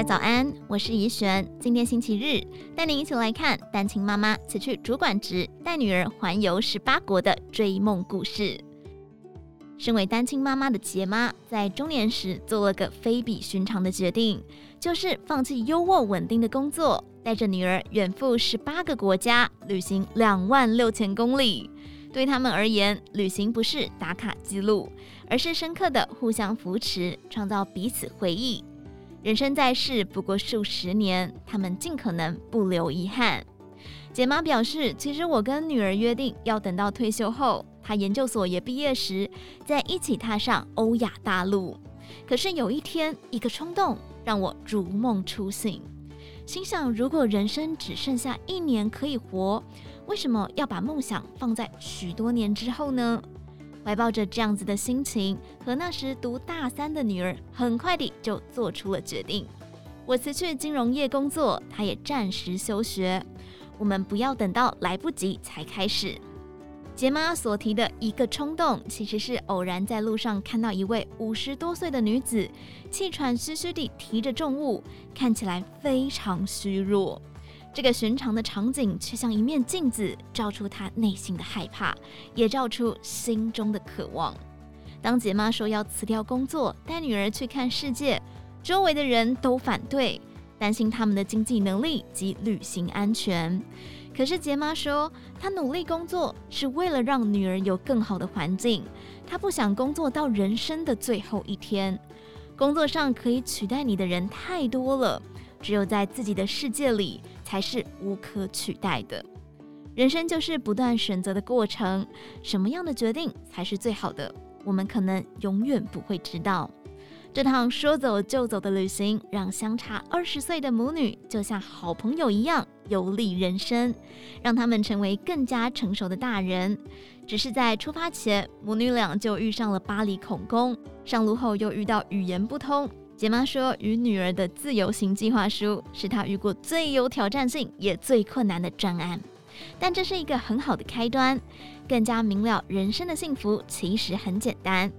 家早安，我是怡璇。今天星期日，带您一起来看单亲妈妈辞去主管职，带女儿环游十八国的追梦故事。身为单亲妈妈的杰妈，在中年时做了个非比寻常的决定，就是放弃优渥稳定的工作，带着女儿远赴十八个国家，旅行两万六千公里。对他们而言，旅行不是打卡记录，而是深刻的互相扶持，创造彼此回忆。人生在世不过数十年，他们尽可能不留遗憾。杰妈表示，其实我跟女儿约定要等到退休后，她研究所也毕业时，再一起踏上欧亚大陆。可是有一天，一个冲动让我如梦初醒，心想：如果人生只剩下一年可以活，为什么要把梦想放在许多年之后呢？怀抱着这样子的心情，和那时读大三的女儿，很快地就做出了决定。我辞去金融业工作，她也暂时休学。我们不要等到来不及才开始。杰妈所提的一个冲动，其实是偶然在路上看到一位五十多岁的女子，气喘吁吁地提着重物，看起来非常虚弱。这个寻常的场景，却像一面镜子，照出他内心的害怕，也照出心中的渴望。当杰妈说要辞掉工作，带女儿去看世界，周围的人都反对，担心他们的经济能力及旅行安全。可是杰妈说，她努力工作是为了让女儿有更好的环境，她不想工作到人生的最后一天。工作上可以取代你的人太多了。只有在自己的世界里，才是无可取代的。人生就是不断选择的过程，什么样的决定才是最好的？我们可能永远不会知道。这趟说走就走的旅行，让相差二十岁的母女就像好朋友一样游历人生，让他们成为更加成熟的大人。只是在出发前，母女俩就遇上了巴黎恐攻，上路后又遇到语言不通。杰妈说：“与女儿的自由行计划书是她遇过最有挑战性也最困难的专案，但这是一个很好的开端，更加明了人生的幸福其实很简单，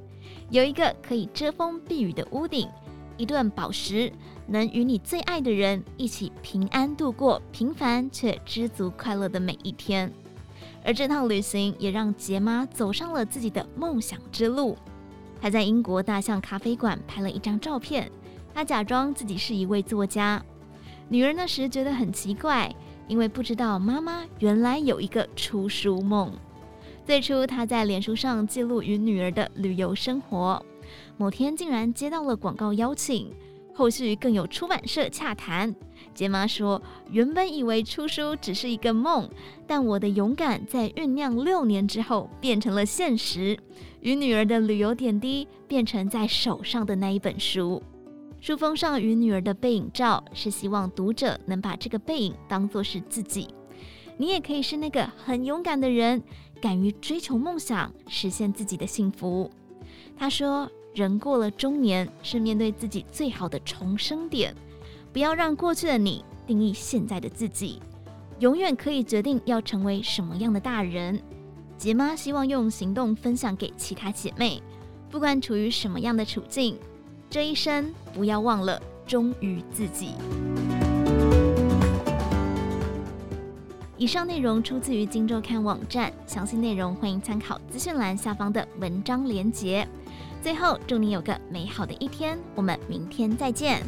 有一个可以遮风避雨的屋顶，一顿饱食，能与你最爱的人一起平安度过平凡却知足快乐的每一天。而这趟旅行也让杰妈走上了自己的梦想之路。”他在英国大象咖啡馆拍了一张照片，他假装自己是一位作家。女儿那时觉得很奇怪，因为不知道妈妈原来有一个出书梦。最初他在脸书上记录与女儿的旅游生活，某天竟然接到了广告邀请。后续更有出版社洽谈，杰妈说：“原本以为出书只是一个梦，但我的勇敢在酝酿六年之后变成了现实。与女儿的旅游点滴变成在手上的那一本书。书封上与女儿的背影照，是希望读者能把这个背影当作是自己。你也可以是那个很勇敢的人，敢于追求梦想，实现自己的幸福。”她说。人过了中年，是面对自己最好的重生点。不要让过去的你定义现在的自己，永远可以决定要成为什么样的大人。杰妈希望用行动分享给其他姐妹，不管处于什么样的处境，这一生不要忘了忠于自己。以上内容出自于《金周刊》网站，详细内容欢迎参考资讯栏下方的文章连结。最后，祝你有个美好的一天，我们明天再见。